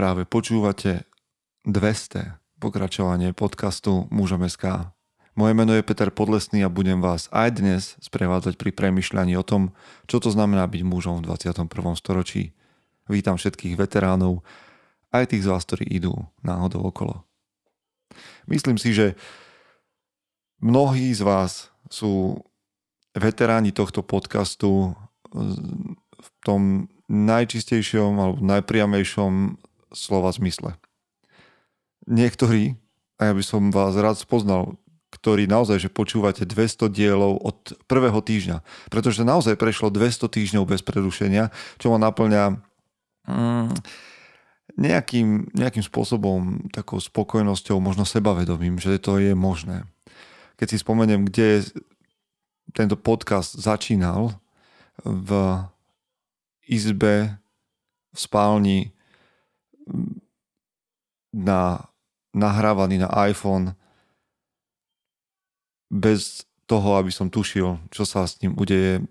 práve počúvate 200 pokračovanie podcastu Mužom SK. Moje meno je Peter Podlesný a budem vás aj dnes sprevádzať pri premyšľaní o tom, čo to znamená byť mužom v 21. storočí. Vítam všetkých veteránov, aj tých z vás, ktorí idú náhodou okolo. Myslím si, že mnohí z vás sú veteráni tohto podcastu v tom najčistejšom alebo najpriamejšom slova zmysle. Niektorí, a ja by som vás rád spoznal, ktorí naozaj, že počúvate 200 dielov od prvého týždňa. Pretože naozaj prešlo 200 týždňov bez prerušenia, čo ma naplňa mm, nejakým, nejakým spôsobom takou spokojnosťou, možno sebavedomím, že to je možné. Keď si spomeniem, kde tento podcast začínal, v izbe, v spálni, na, nahrávaný na iPhone, bez toho, aby som tušil, čo sa s ním udeje.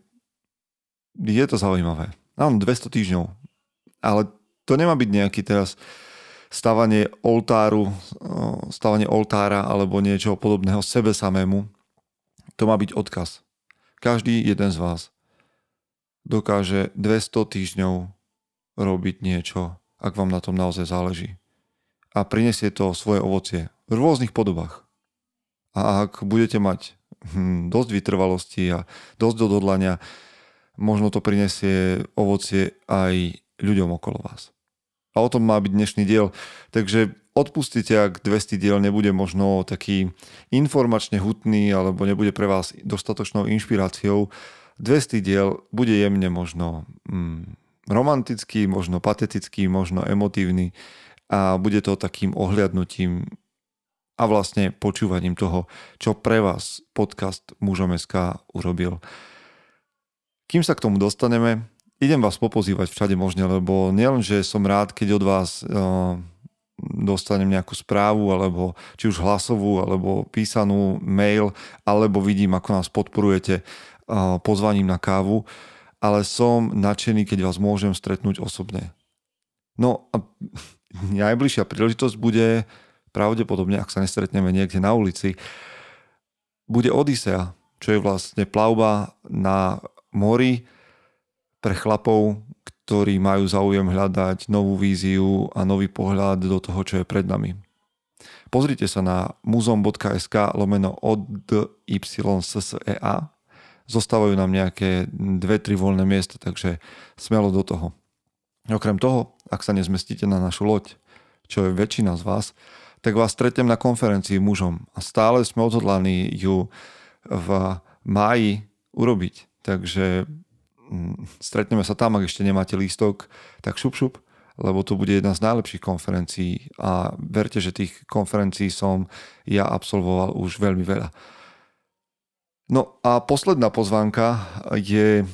Je to zaujímavé. Áno, 200 týždňov. Ale to nemá byť nejaký teraz stavanie oltáru, stavanie oltára alebo niečo podobného sebe samému. To má byť odkaz. Každý jeden z vás dokáže 200 týždňov robiť niečo, ak vám na tom naozaj záleží. A prinesie to svoje ovocie v rôznych podobách. A ak budete mať hm, dosť vytrvalosti a dosť dododlania, možno to prinesie ovocie aj ľuďom okolo vás. A o tom má byť dnešný diel. Takže odpustite, ak 200 diel nebude možno taký informačne hutný alebo nebude pre vás dostatočnou inšpiráciou. 200 diel bude jemne možno hm, romantický, možno patetický, možno emotívny a bude to takým ohliadnutím a vlastne počúvaním toho, čo pre vás podcast Mužom SK urobil. Kým sa k tomu dostaneme, idem vás popozývať všade možne, lebo nielen, som rád, keď od vás uh, dostanem nejakú správu, alebo či už hlasovú, alebo písanú mail, alebo vidím, ako nás podporujete uh, pozvaním na kávu, ale som nadšený, keď vás môžem stretnúť osobne. No a najbližšia príležitosť bude pravdepodobne, ak sa nestretneme niekde na ulici, bude Odisea, čo je vlastne plavba na mori pre chlapov, ktorí majú záujem hľadať novú víziu a nový pohľad do toho, čo je pred nami. Pozrite sa na muzom.sk lomeno od YSSEA. Zostávajú nám nejaké dve, tri voľné miesta, takže smelo do toho. Okrem toho, ak sa nezmestíte na našu loď, čo je väčšina z vás, tak vás stretnem na konferencii mužom a stále sme odhodlaní ju v máji urobiť. Takže mm, stretneme sa tam, ak ešte nemáte lístok, tak šup šup, lebo to bude jedna z najlepších konferencií a verte, že tých konferencií som ja absolvoval už veľmi veľa. No a posledná pozvánka je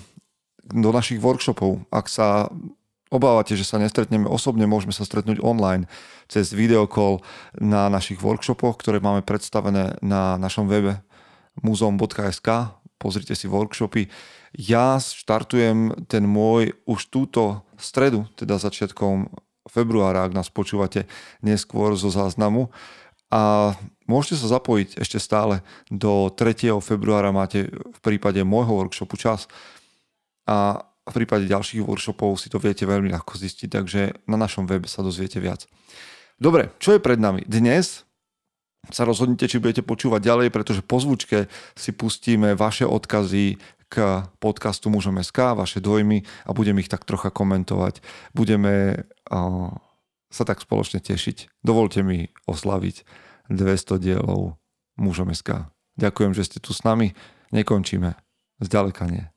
do našich workshopov. Ak sa obávate, že sa nestretneme osobne, môžeme sa stretnúť online cez videokol na našich workshopoch, ktoré máme predstavené na našom webe muzeum.sk. Pozrite si workshopy. Ja štartujem ten môj už túto stredu, teda začiatkom februára, ak nás počúvate neskôr zo záznamu. A môžete sa zapojiť ešte stále. Do 3. februára máte v prípade môjho workshopu čas. A v prípade ďalších workshopov si to viete veľmi ľahko zistiť, takže na našom webe sa dozviete viac. Dobre, čo je pred nami? Dnes sa rozhodnite, či budete počúvať ďalej, pretože po zvučke si pustíme vaše odkazy k podcastu Mužom SK, vaše dojmy a budem ich tak trocha komentovať. Budeme uh, sa tak spoločne tešiť. Dovolte mi oslaviť 200 dielov Mužom SK. Ďakujem, že ste tu s nami. Nekončíme. Zďaleka nie.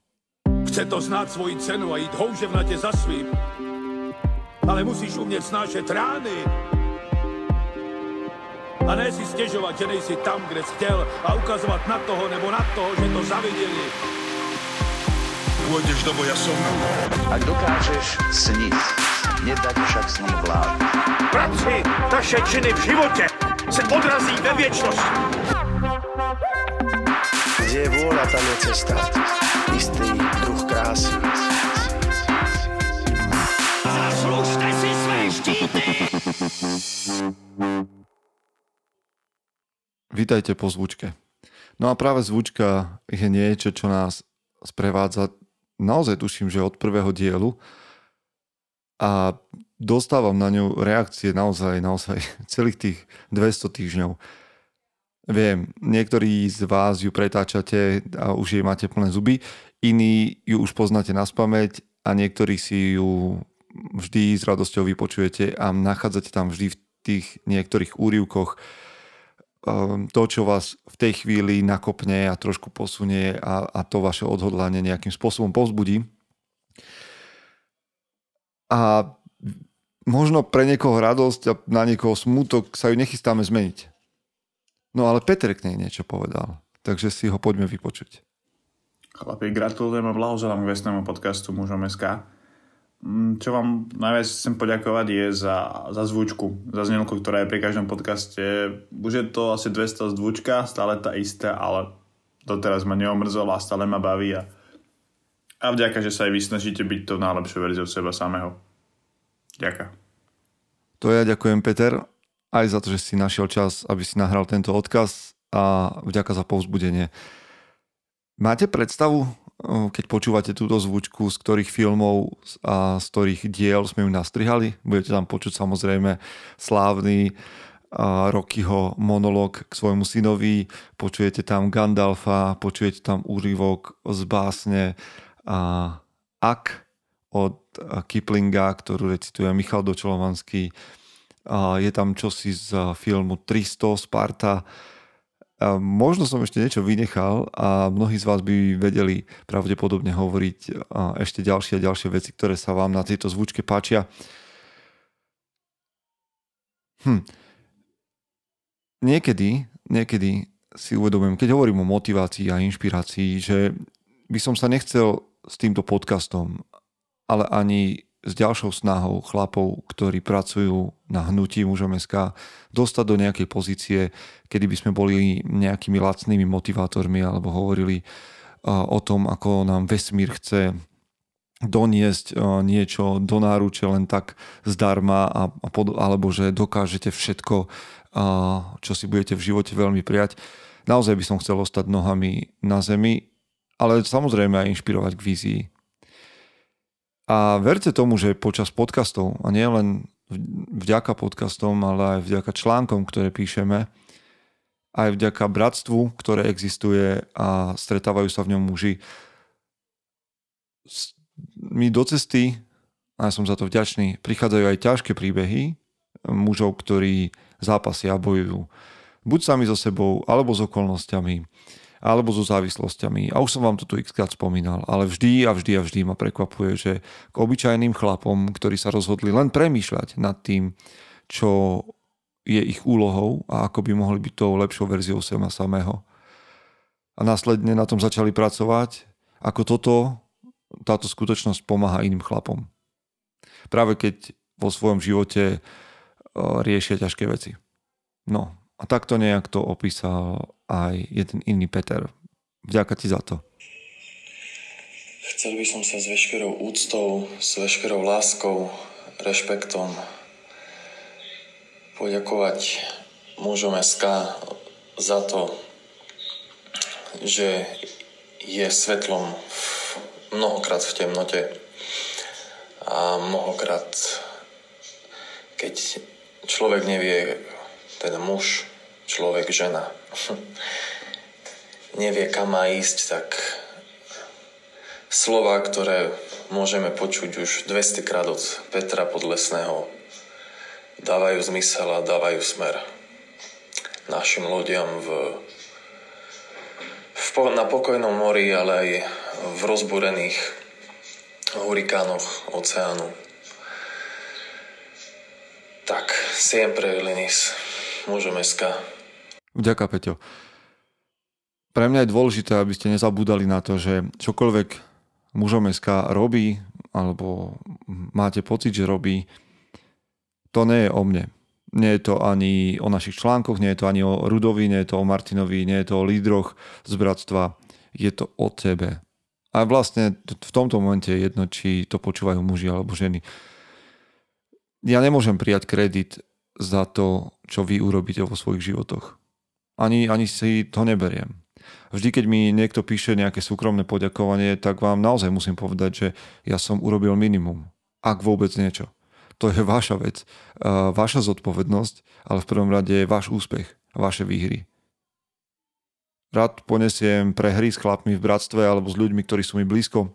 Chce to znát svoji cenu a jít houževnatě za svým. Ale musíš umět snášet rány. A ne si stěžovat, že nejsi tam, kde jsi chtěl a ukazovat na toho nebo na toho, že to zaviděli. Pôjdeš do boja som. Ak dokážeš sniť, nedať však sním vlád. Práci, taše činy v životě se odrazí ve věčnosti. Kde je vôľa, tam je cesta. Istý druh krásy. Vítajte po zvučke. No a práve zvučka je niečo, čo nás sprevádza naozaj tuším, že od prvého dielu a dostávam na ňu reakcie naozaj, naozaj celých tých 200 týždňov. Viem, niektorí z vás ju pretáčate a už jej máte plné zuby iní ju už poznáte na spameť a niektorí si ju vždy s radosťou vypočujete a nachádzate tam vždy v tých niektorých úrivkoch um, to, čo vás v tej chvíli nakopne a trošku posunie a, a to vaše odhodlanie nejakým spôsobom povzbudí. A možno pre niekoho radosť a na niekoho smútok sa ju nechystáme zmeniť. No ale Peter k nej niečo povedal, takže si ho poďme vypočuť. Chlapi, gratulujem a blahoželám k vesnému podcastu Mužom SK. Mm, čo vám najviac chcem poďakovať je za, za zvučku, za znelku, ktorá je pri každom podcaste. Už je to asi 200 zvučka, stále tá istá, ale doteraz ma neomrzola a stále ma baví a, a vďaka, že sa aj vy snažíte byť to najlepšou verziou seba samého. Ďakujem. To ja ďakujem, Peter, aj za to, že si našiel čas, aby si nahral tento odkaz a vďaka za povzbudenie. Máte predstavu, keď počúvate túto zvučku, z ktorých filmov a z ktorých diel sme ju nastrihali? Budete tam počuť samozrejme slávny Rockyho monolog k svojmu synovi, počujete tam Gandalfa, počujete tam úryvok z básne Ak od Kiplinga, ktorú recituje Michal Dočelovanský. Je tam čosi z filmu 300 Sparta, možno som ešte niečo vynechal a mnohí z vás by vedeli pravdepodobne hovoriť ešte ďalšie a ďalšie veci, ktoré sa vám na tejto zvučke páčia. Hm. Niekedy, niekedy si uvedomujem, keď hovorím o motivácii a inšpirácii, že by som sa nechcel s týmto podcastom, ale ani s ďalšou snahou chlapov, ktorí pracujú na hnutí mužom SK, dostať do nejakej pozície, kedy by sme boli nejakými lacnými motivátormi alebo hovorili o tom, ako nám vesmír chce doniesť niečo do náruče len tak zdarma a, a pod, alebo že dokážete všetko, čo si budete v živote veľmi prijať. Naozaj by som chcel ostať nohami na zemi, ale samozrejme aj inšpirovať k vízii. A verte tomu, že počas podcastov, a nie len vďaka podcastom, ale aj vďaka článkom, ktoré píšeme, aj vďaka bratstvu, ktoré existuje a stretávajú sa v ňom muži, mi do cesty, a ja som za to vďačný, prichádzajú aj ťažké príbehy mužov, ktorí zápasia a bojujú. Buď sami so sebou, alebo s okolnostiami alebo so závislosťami. A už som vám to tu xkrát spomínal, ale vždy a vždy a vždy ma prekvapuje, že k obyčajným chlapom, ktorí sa rozhodli len premýšľať nad tým, čo je ich úlohou a ako by mohli byť tou lepšou verziou seba samého. A následne na tom začali pracovať, ako toto, táto skutočnosť pomáha iným chlapom. Práve keď vo svojom živote riešia ťažké veci. No, a takto nejak to opísal aj jeden iný Peter. Vďaka ti za to. Chcel by som sa s veškerou úctou, s veškerou láskou, rešpektom poďakovať mužom SK za to, že je svetlom mnohokrát v temnote a mnohokrát, keď človek nevie, teda muž, človek, žena nevie kam má ísť, tak slova, ktoré môžeme počuť už 200 krát od Petra Podlesného, dávajú zmysel a dávajú smer našim ľuďom v, v, na pokojnom mori, ale aj v rozbúrených hurikánoch oceánu. Tak, siempre linis, môžeme ska. Vďaka, Peťo. Pre mňa je dôležité, aby ste nezabúdali na to, že čokoľvek mužom SK robí, alebo máte pocit, že robí, to nie je o mne. Nie je to ani o našich článkoch, nie je to ani o Rudovi, nie je to o Martinovi, nie je to o lídroch z bratstva. Je to o tebe. A vlastne v tomto momente je jedno, či to počúvajú muži alebo ženy. Ja nemôžem prijať kredit za to, čo vy urobíte vo svojich životoch Ani, ani si to neberiem. Vždy, keď mi niekto píše nejaké súkromné poďakovanie, tak vám naozaj musím povedať, že ja som urobil minimum. Ak vôbec niečo. To je vaša vec, vaša zodpovednosť, ale v prvom rade je váš úspech, vaše výhry. Rád ponesiem pre hry s chlapmi v bratstve alebo s ľuďmi, ktorí sú mi blízko,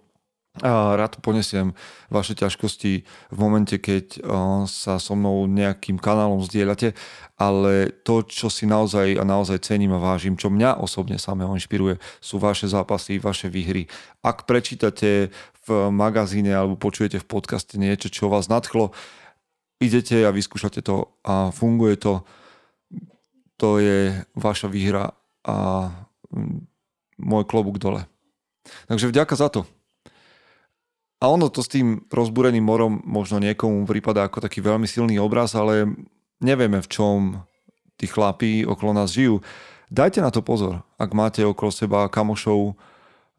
a rád ponesiem vaše ťažkosti v momente, keď sa so mnou nejakým kanálom zdieľate, ale to, čo si naozaj a naozaj cením a vážim, čo mňa osobne samého inšpiruje, sú vaše zápasy, vaše výhry. Ak prečítate v magazíne alebo počujete v podcaste niečo, čo vás nadchlo, idete a vyskúšate to a funguje to, to je vaša výhra a môj klobúk dole. Takže vďaka za to. A ono to s tým rozbúreným morom možno niekomu prípada ako taký veľmi silný obraz, ale nevieme v čom tí chlapí okolo nás žijú. Dajte na to pozor, ak máte okolo seba kamošov,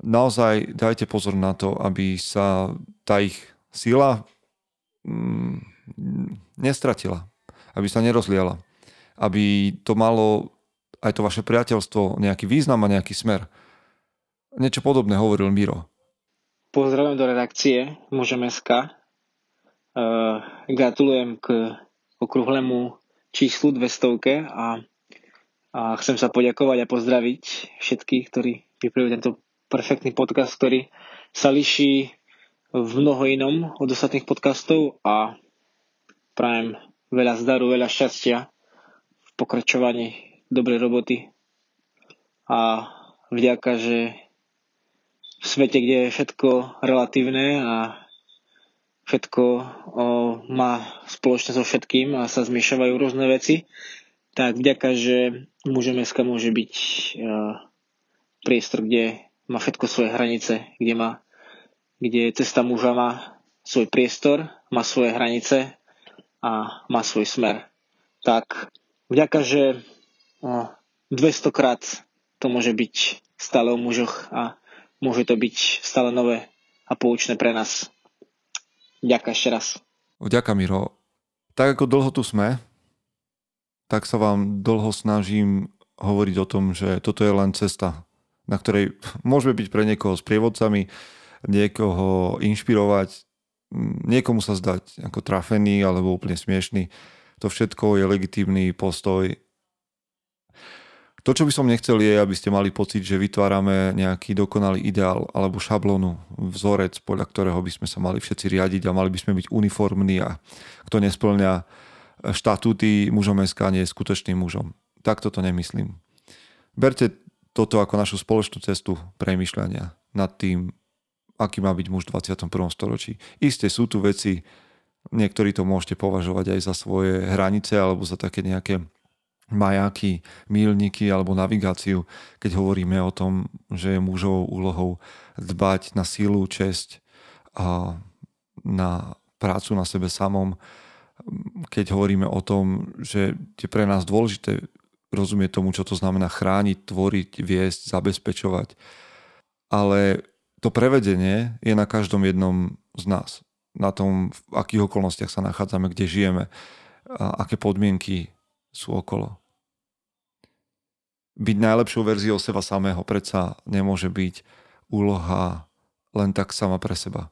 naozaj dajte pozor na to, aby sa tá ich sila mm, nestratila, aby sa nerozliala, aby to malo aj to vaše priateľstvo nejaký význam a nejaký smer. Niečo podobné hovoril Miro. Pozdravujem do redakcie Môžem SK. Uh, gratulujem k okrúhlemu číslu 200 a, a chcem sa poďakovať a pozdraviť všetkých, ktorí vypravujú tento perfektný podcast, ktorý sa liší v mnoho inom od ostatných podcastov a prajem veľa zdaru, veľa šťastia v pokračovaní dobrej roboty a vďaka, že v svete, kde je všetko relatívne a všetko o, má spoločne so všetkým a sa zmiešavajú rôzne veci, tak vďaka, že mužem SK môže byť uh, priestor, kde má všetko svoje hranice, kde má kde cesta muža má svoj priestor, má svoje hranice a má svoj smer. Tak vďaka, že uh, 200 krát to môže byť stále o mužoch a môže to byť stále nové a poučné pre nás. Ďakujem ešte raz. Ďakujem, Miro. Tak ako dlho tu sme, tak sa vám dlho snažím hovoriť o tom, že toto je len cesta, na ktorej môžeme byť pre niekoho prievodcami, niekoho inšpirovať, niekomu sa zdať ako trafený alebo úplne smiešný. To všetko je legitímny postoj to, čo by som nechcel, je, aby ste mali pocit, že vytvárame nejaký dokonalý ideál alebo šablónu, vzorec, podľa ktorého by sme sa mali všetci riadiť a mali by sme byť uniformní a kto nesplňa štatúty mužom SK nie je skutočným mužom. Takto to nemyslím. Berte toto ako našu spoločnú cestu premyšľania nad tým, aký má byť muž v 21. storočí. Isté sú tu veci, niektorí to môžete považovať aj za svoje hranice alebo za také nejaké majáky, mílniky alebo navigáciu, keď hovoríme o tom, že je mužovou úlohou dbať na sílu, česť a na prácu na sebe samom, keď hovoríme o tom, že je pre nás dôležité rozumieť tomu, čo to znamená chrániť, tvoriť, viesť, zabezpečovať. Ale to prevedenie je na každom jednom z nás. Na tom, v akých okolnostiach sa nachádzame, kde žijeme, a aké podmienky sú okolo. Byť najlepšou verziou seba samého predsa nemôže byť úloha len tak sama pre seba.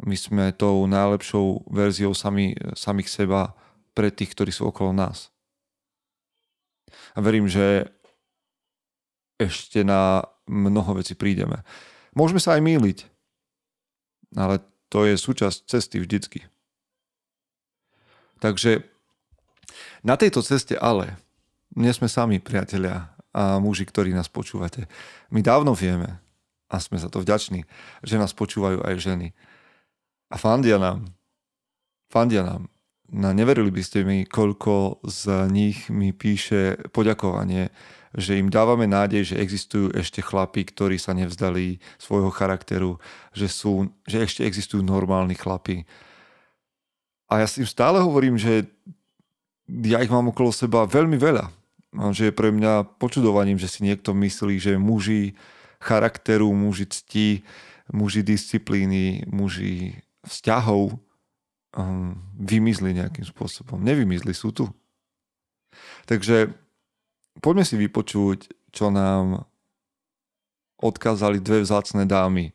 My sme tou najlepšou verziou sami, samých seba pre tých, ktorí sú okolo nás. A verím, že ešte na mnoho vecí prídeme. Môžeme sa aj míliť, ale to je súčasť cesty vždycky. Takže na tejto ceste ale nie sme sami priatelia a muži, ktorí nás počúvate. My dávno vieme a sme za to vďační, že nás počúvajú aj ženy. A fandia nám. Fandia nám. No, neverili by ste mi, koľko z nich mi píše poďakovanie, že im dávame nádej, že existujú ešte chlapí, ktorí sa nevzdali svojho charakteru, že, sú, že ešte existujú normálni chlapí. A ja si stále hovorím, že ja ich mám okolo seba veľmi veľa. Že je pre mňa počudovaním, že si niekto myslí, že muži charakteru, muži cti, muži disciplíny, muži vzťahov um, vymizli nejakým spôsobom. Nevymizli, sú tu. Takže poďme si vypočuť, čo nám odkázali dve vzácne dámy,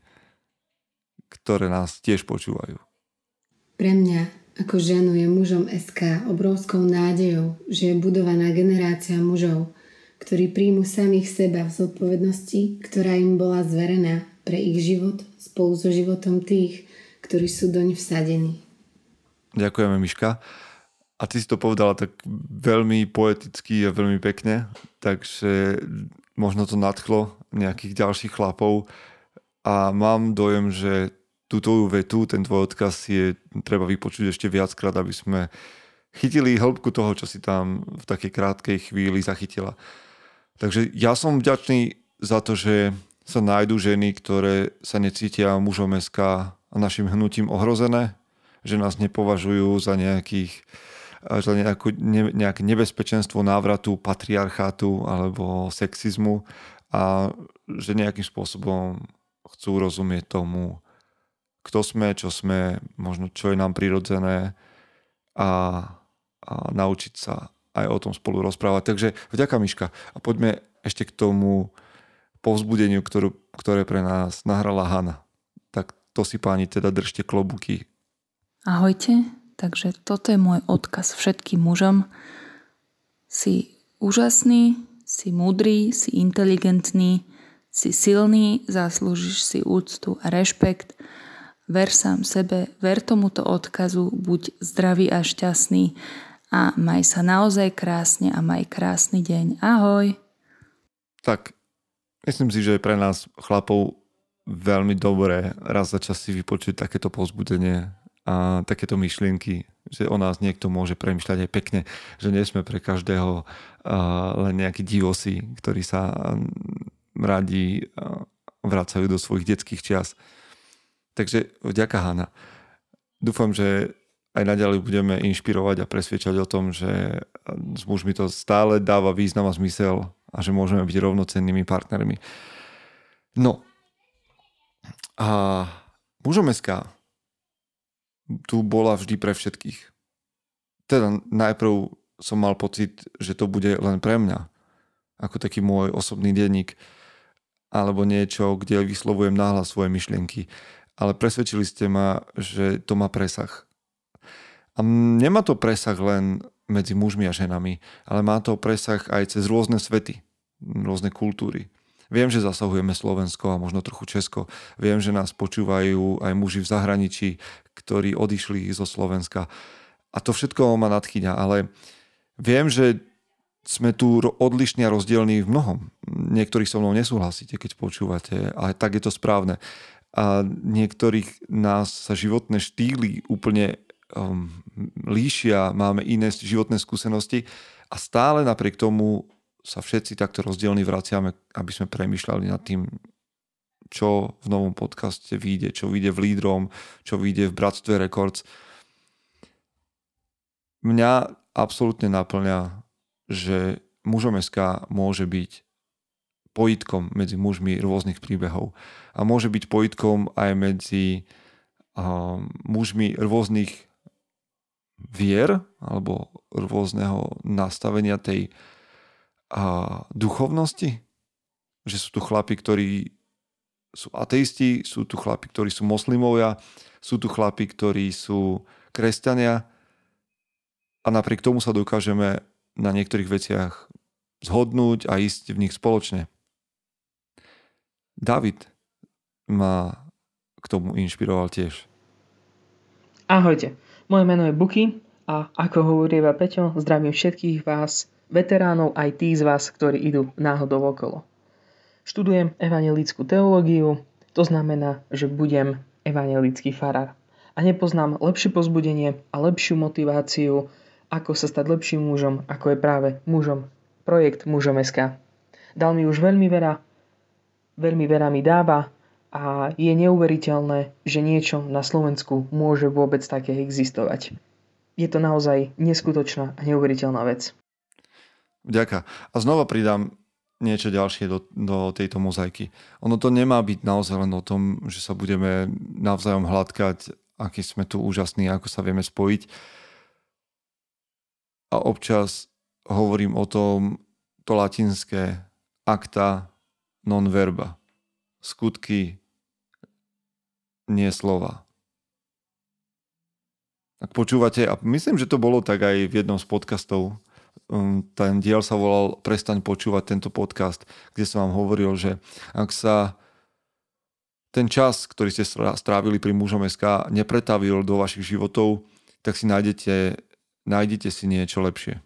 ktoré nás tiež počúvajú. Pre mňa ako ženu je mužom SK obrovskou nádejou, že je budovaná generácia mužov, ktorí príjmu samých seba v zodpovednosti, ktorá im bola zverená pre ich život spolu so životom tých, ktorí sú doň vsadení. Ďakujeme, Miška. A ty si to povedala tak veľmi poeticky a veľmi pekne, takže možno to nadchlo nejakých ďalších chlapov a mám dojem, že tú tvoju vetu, ten tvoj odkaz je treba vypočuť ešte viackrát, aby sme chytili hĺbku toho, čo si tam v takej krátkej chvíli zachytila. Takže ja som vďačný za to, že sa nájdú ženy, ktoré sa necítia mužom SK a našim hnutím ohrozené, že nás nepovažujú za nejakých za nejakú, ne, nejaké nebezpečenstvo návratu patriarchátu alebo sexizmu a že nejakým spôsobom chcú rozumieť tomu, kto sme, čo sme, možno čo je nám prirodzené a, a naučiť sa aj o tom spolu rozprávať. Takže vďaka Miška a poďme ešte k tomu povzbudeniu, ktorú, ktoré pre nás nahrala Hanna. Tak to si páni teda držte klobuky. Ahojte, Takže toto je môj odkaz všetkým mužom. Si úžasný, si múdry, si inteligentný, si silný, zaslúžiš si úctu a rešpekt. Ver sám sebe, ver tomuto odkazu, buď zdravý a šťastný a maj sa naozaj krásne a maj krásny deň. Ahoj! Tak, myslím si, že je pre nás chlapov veľmi dobré raz za čas si vypočuť takéto pozbudenie a takéto myšlienky, že o nás niekto môže premyšľať aj pekne, že nie sme pre každého len nejakí divosi, ktorí sa radi vracajú do svojich detských čias. Takže vďaka Hanna. Dúfam, že aj naďalej budeme inšpirovať a presviečať o tom, že s mužmi to stále dáva význam a zmysel a že môžeme byť rovnocennými partnermi. No. A mužom SK tu bola vždy pre všetkých. Teda najprv som mal pocit, že to bude len pre mňa, ako taký môj osobný denník, alebo niečo, kde vyslovujem náhlas svoje myšlienky. Ale presvedčili ste ma, že to má presah. A nemá to presah len medzi mužmi a ženami, ale má to presah aj cez rôzne svety, rôzne kultúry. Viem, že zasahujeme Slovensko a možno trochu Česko. Viem, že nás počúvajú aj muži v zahraničí, ktorí odišli zo Slovenska. A to všetko ma nadchýňa, ale viem, že sme tu odlišní a rozdielní v mnohom. Niektorí so mnou nesúhlasíte, keď počúvate, ale tak je to správne. A niektorých nás sa životné štýly úplne um, líšia, máme iné životné skúsenosti a stále napriek tomu sa všetci takto rozdielni vraciame, aby sme premyšľali nad tým, čo v novom podcaste vyjde, čo vyjde v Lídrom, čo vyjde v Bratstve Records. Mňa absolútne naplňa, že mužom SK môže byť pojitkom medzi mužmi rôznych príbehov. A môže byť pojitkom aj medzi um, mužmi rôznych vier alebo rôzneho nastavenia tej a duchovnosti. Že sú tu chlapi, ktorí sú ateisti, sú tu chlapi, ktorí sú moslimovia, sú tu chlapi, ktorí sú kresťania a napriek tomu sa dokážeme na niektorých veciach zhodnúť a ísť v nich spoločne. David ma k tomu inšpiroval tiež. Ahojte, moje meno je Buky a ako hovorí Peťo, zdravím všetkých vás veteránov aj tí z vás, ktorí idú náhodou okolo. Študujem evangelickú teológiu, to znamená, že budem evangelický farár. A nepoznám lepšie pozbudenie a lepšiu motiváciu, ako sa stať lepším mužom, ako je práve mužom. Projekt Mužom SK. Dal mi už veľmi veľa, veľmi veľa mi dáva a je neuveriteľné, že niečo na Slovensku môže vôbec také existovať. Je to naozaj neskutočná a neuveriteľná vec. Vďaka. A znova pridám niečo ďalšie do, do tejto mozaiky. Ono to nemá byť naozaj len o tom, že sa budeme navzájom hladkať, aký sme tu úžasní, ako sa vieme spojiť. A občas hovorím o tom, to latinské acta non verba. Skutky, nie slova. Ak počúvate, a myslím, že to bolo tak aj v jednom z podcastov, um, ten diel sa volal Prestaň počúvať tento podcast, kde som vám hovoril, že ak sa ten čas, ktorý ste strávili pri mužom SK, nepretavil do vašich životov, tak si nájdete, nájdete si niečo lepšie.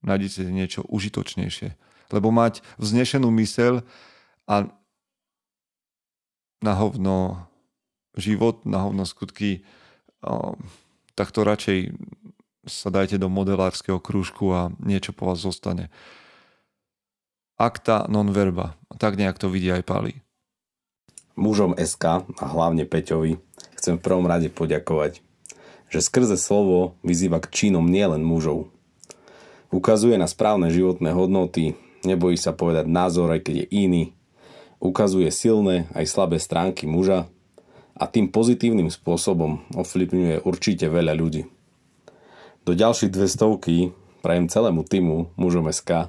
Nájdete si niečo užitočnejšie. Lebo mať vznešenú mysel a na hovno život, na hovno skutky, tak to radšej sa dajte do modelárskeho krúžku a niečo po vás zostane. Akta non verba. Tak nejak to vidí aj Pali. Mužom SK a hlavne Peťovi chcem v prvom rade poďakovať, že skrze slovo vyzýva k činom nielen mužov. Ukazuje na správne životné hodnoty, nebojí sa povedať názor, aj keď je iný, ukazuje silné aj slabé stránky muža a tým pozitívnym spôsobom ovplyvňuje určite veľa ľudí. Do ďalších dve stovky prajem celému týmu mužom SK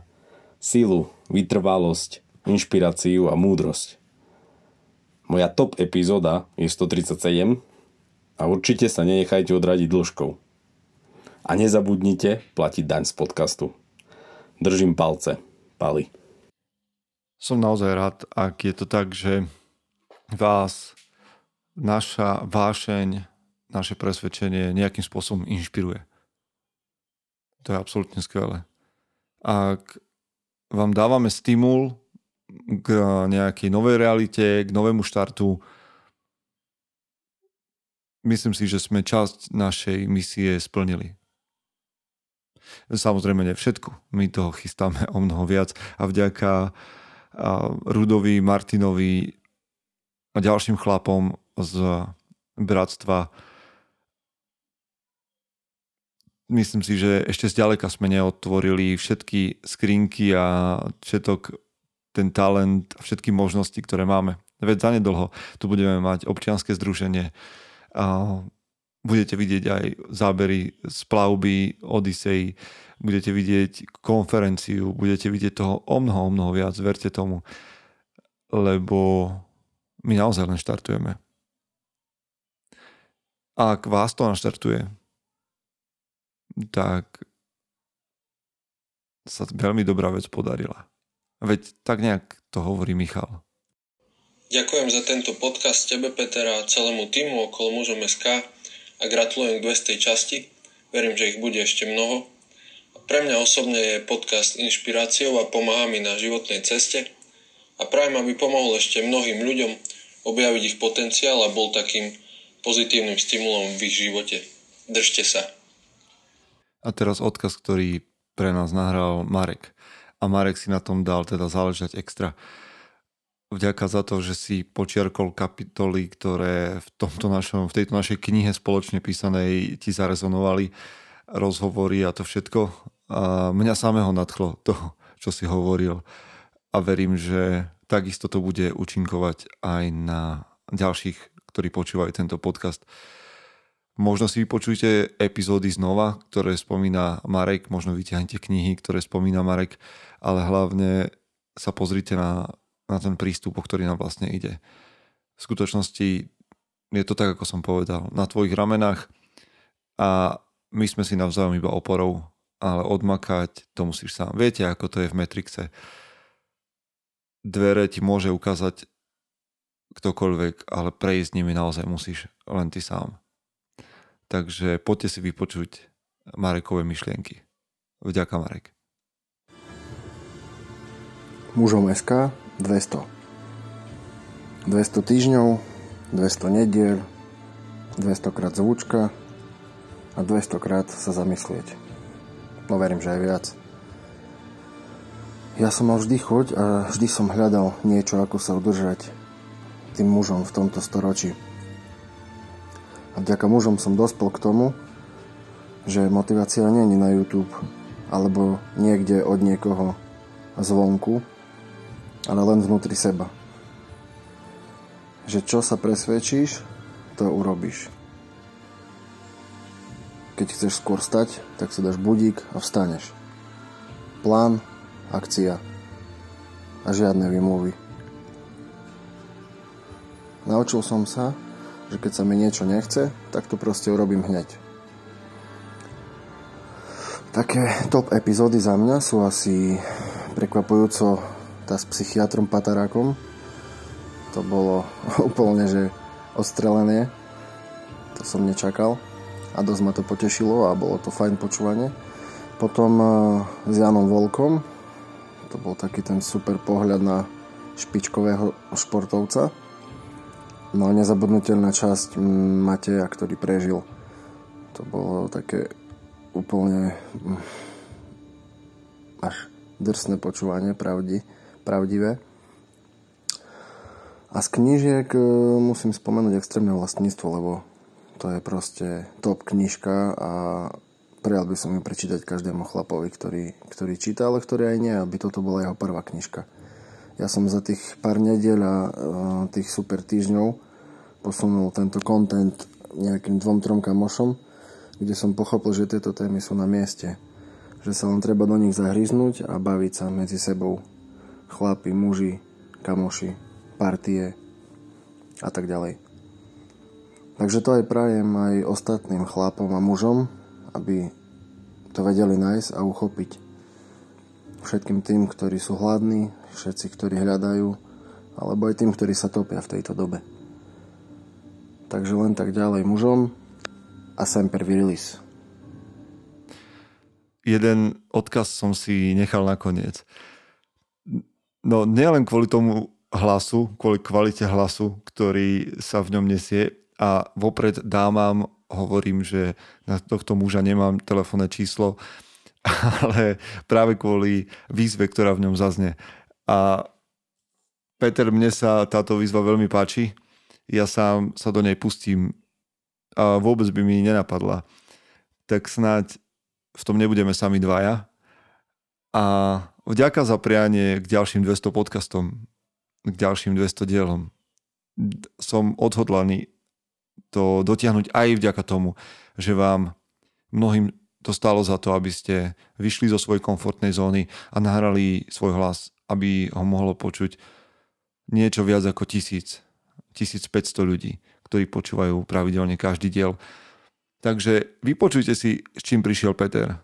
sílu, vytrvalosť, inšpiráciu a múdrosť. Moja top epizóda je 137 a určite sa nenechajte odradiť dĺžkou. A nezabudnite platiť daň z podcastu. Držím palce. Pali som naozaj rád, ak je to tak, že vás naša vášeň, naše presvedčenie nejakým spôsobom inšpiruje. To je absolútne skvelé. Ak vám dávame stimul k nejakej novej realite, k novému štartu, myslím si, že sme časť našej misie splnili. Samozrejme nie všetko. My toho chystáme o mnoho viac a vďaka Rudovi, Martinovi a ďalším chlapom z bratstva. Myslím si, že ešte zďaleka sme neotvorili všetky skrinky a všetok ten talent a všetky možnosti, ktoré máme. Veď zanedlho tu budeme mať občianske združenie. Budete vidieť aj zábery z plavby, Odisei, budete vidieť konferenciu, budete vidieť toho o mnoho, o mnoho viac, verte tomu. Lebo my naozaj len štartujeme. Ak vás to naštartuje, tak sa veľmi dobrá vec podarila. Veď tak nejak to hovorí Michal. Ďakujem za tento podcast tebe, Peter, a celému týmu okolo mužom SK a gratulujem k 200. časti. Verím, že ich bude ešte mnoho pre mňa osobne je podcast inšpiráciou a pomáha mi na životnej ceste a prajem, aby pomohol ešte mnohým ľuďom objaviť ich potenciál a bol takým pozitívnym stimulom v ich živote. Držte sa. A teraz odkaz, ktorý pre nás nahral Marek. A Marek si na tom dal teda záležať extra. Vďaka za to, že si počiarkol kapitoly, ktoré v, tomto našom, v tejto našej knihe spoločne písanej ti zarezonovali rozhovory a to všetko. A mňa samého nadchlo to, čo si hovoril. A verím, že takisto to bude účinkovať aj na ďalších, ktorí počúvajú tento podcast. Možno si vypočujte epizódy znova, ktoré spomína Marek, možno vyťahnite knihy, ktoré spomína Marek, ale hlavne sa pozrite na, na ten prístup, o ktorý nám vlastne ide. V skutočnosti je to tak, ako som povedal, na tvojich ramenách a my sme si navzájom iba oporou ale odmakať to musíš sám. Viete, ako to je v Matrixe. Dvere ti môže ukázať ktokoľvek, ale prejsť nimi naozaj musíš len ty sám. Takže poďte si vypočuť Marekové myšlienky. Vďaka Marek. Mužom SK 200. 200 týždňov, 200 nediel, 200 krát zvučka a 200 krát sa zamyslieť. No verím, že aj viac. Ja som mal vždy chuť a vždy som hľadal niečo, ako sa udržať tým mužom v tomto storočí. A vďaka mužom som dospel k tomu, že motivácia je na YouTube alebo niekde od niekoho zvonku, ale len vnútri seba. Že čo sa presvedčíš, to urobíš. Keď chceš skôr stať, tak si dáš budík a vstaneš. Plán, akcia, a žiadne vymluvy. Naučil som sa, že keď sa mi niečo nechce, tak to proste urobím hneď. Také top epizódy za mňa sú asi prekvapujúco tá s psychiatrom Patarákom. To bolo úplne, že odstrelené. To som nečakal a dosť ma to potešilo a bolo to fajn počúvanie. Potom eh, s Janom Volkom, to bol taký ten super pohľad na špičkového športovca. No a nezabudnutelná časť Mateja, ktorý prežil. To bolo také úplne mm, až drsné počúvanie, pravdi, pravdivé. A z knížiek eh, musím spomenúť extrémne vlastníctvo, lebo to je proste top knižka a prijal by som ju prečítať každému chlapovi, ktorý, ktorý číta, ale ktorý aj nie, aby toto bola jeho prvá knižka. Ja som za tých pár nediel a uh, tých super týždňov posunul tento content nejakým dvom, trom kamošom, kde som pochopil, že tieto témy sú na mieste. Že sa len treba do nich zahryznúť a baviť sa medzi sebou. Chlapi, muži, kamoši, partie a tak ďalej. Takže to aj prajem aj ostatným chlapom a mužom, aby to vedeli nájsť a uchopiť. Všetkým tým, ktorí sú hladní, všetci, ktorí hľadajú, alebo aj tým, ktorí sa topia v tejto dobe. Takže len tak ďalej mužom a semper virilis. Jeden odkaz som si nechal nakoniec. No nielen kvôli tomu hlasu, kvôli kvalite hlasu, ktorý sa v ňom nesie, a vopred dámam hovorím, že na tohto muža nemám telefónne číslo, ale práve kvôli výzve, ktorá v ňom zazne. A Peter, mne sa táto výzva veľmi páči. Ja sám sa do nej pustím a vôbec by mi nenapadla. Tak snáď v tom nebudeme sami dvaja. A vďaka za prianie k ďalším 200 podcastom, k ďalším 200 dielom. Som odhodlaný to dotiahnuť aj vďaka tomu, že vám mnohým to stalo za to, aby ste vyšli zo svojej komfortnej zóny a nahrali svoj hlas, aby ho mohlo počuť niečo viac ako tisíc, 1500 ľudí, ktorí počúvajú pravidelne každý diel. Takže vypočujte si, s čím prišiel Peter.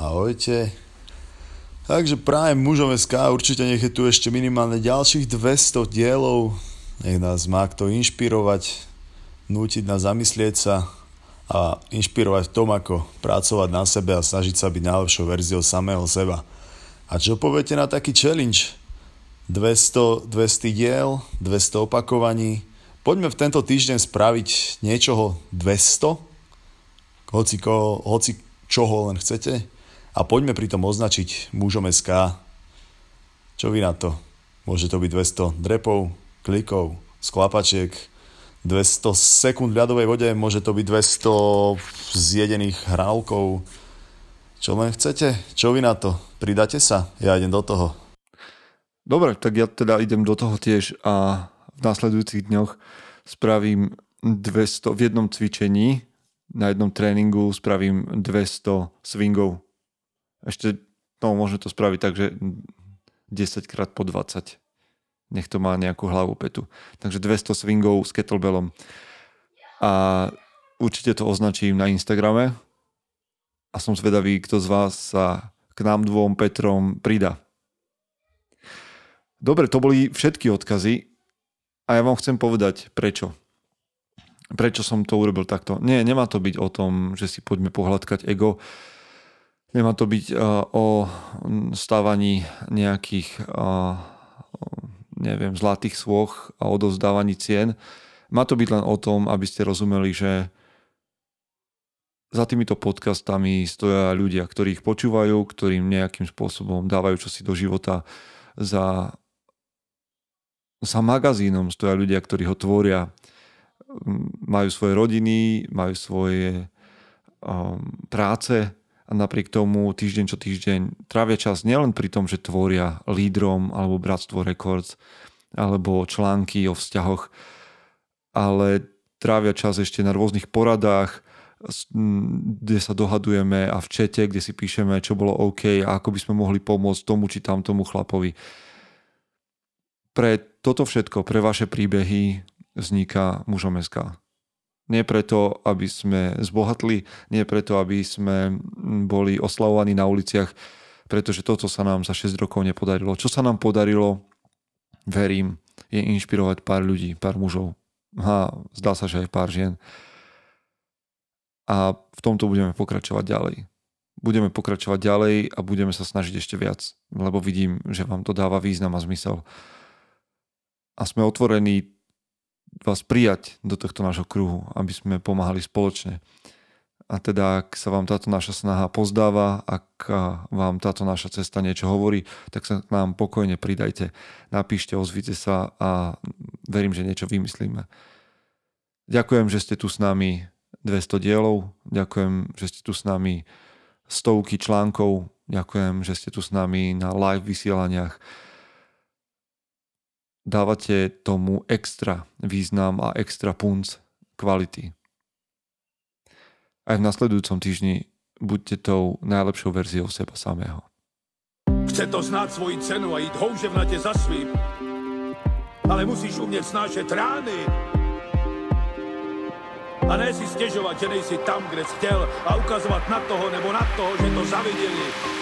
Ahojte. Takže práve mužom SK určite nech je tu ešte minimálne ďalších 200 dielov nech nás má kto inšpirovať, nútiť nás zamyslieť sa a inšpirovať v tom, ako pracovať na sebe a snažiť sa byť najlepšou verziou samého seba. A čo poviete na taký challenge? 200, 200 diel, 200 opakovaní. Poďme v tento týždeň spraviť niečoho 200, hoci, ko, hoci čoho len chcete. A poďme pritom označiť mužom SK. Čo vy na to? Môže to byť 200 drepov, klikov, sklapačiek, 200 sekúnd v ľadovej vode, môže to byť 200 zjedených hrálkov. Čo len chcete? Čo vy na to? Pridáte sa? Ja idem do toho. Dobre, tak ja teda idem do toho tiež a v následujúcich dňoch spravím 200 v jednom cvičení, na jednom tréningu spravím 200 swingov. Ešte, no môžeme to spraviť tak, že 10 krát po 20 nech to má nejakú hlavu petu. Takže 200 swingov s kettlebellom. A určite to označím na Instagrame a som zvedavý, kto z vás sa k nám dvom Petrom prida. Dobre, to boli všetky odkazy a ja vám chcem povedať prečo. Prečo som to urobil takto. Nie, nemá to byť o tom, že si poďme pohľadkať ego. Nemá to byť uh, o stávaní nejakých uh, neviem, zlatých svoch a odovzdávaní cien. Má to byť len o tom, aby ste rozumeli, že za týmito podcastami stoja ľudia, ktorí ich počúvajú, ktorým nejakým spôsobom dávajú čosi do života. Za, za magazínom stoja ľudia, ktorí ho tvoria. Majú svoje rodiny, majú svoje um, práce, a napriek tomu týždeň čo týždeň trávia čas nielen pri tom, že tvoria lídrom alebo Bratstvo Records alebo články o vzťahoch, ale trávia čas ešte na rôznych poradách, kde sa dohadujeme a v čete, kde si píšeme, čo bolo OK a ako by sme mohli pomôcť tomu či tam tomu chlapovi. Pre toto všetko, pre vaše príbehy vzniká mužom SK. Nie preto, aby sme zbohatli, nie preto, aby sme boli oslavovaní na uliciach, pretože toto sa nám za 6 rokov nepodarilo. Čo sa nám podarilo, verím, je inšpirovať pár ľudí, pár mužov. A zdá sa, že aj pár žien. A v tomto budeme pokračovať ďalej. Budeme pokračovať ďalej a budeme sa snažiť ešte viac, lebo vidím, že vám to dáva význam a zmysel. A sme otvorení vás prijať do tohto nášho kruhu, aby sme pomáhali spoločne. A teda, ak sa vám táto naša snaha pozdáva, ak vám táto naša cesta niečo hovorí, tak sa k nám pokojne pridajte. Napíšte, ozvite sa a verím, že niečo vymyslíme. Ďakujem, že ste tu s nami 200 dielov, ďakujem, že ste tu s nami stovky článkov, ďakujem, že ste tu s nami na live vysielaniach dávate tomu extra význam a extra punc kvality. Aj v nasledujúcom týždni buďte tou najlepšou verziou seba samého. Chce to znát svoji cenu a jít houževnatě za svým. Ale musíš umět snášet rány. A ne si stěžovat, že nejsi tam, kde jsi chtěl a ukazovat na toho nebo na toho, že to zaviděli.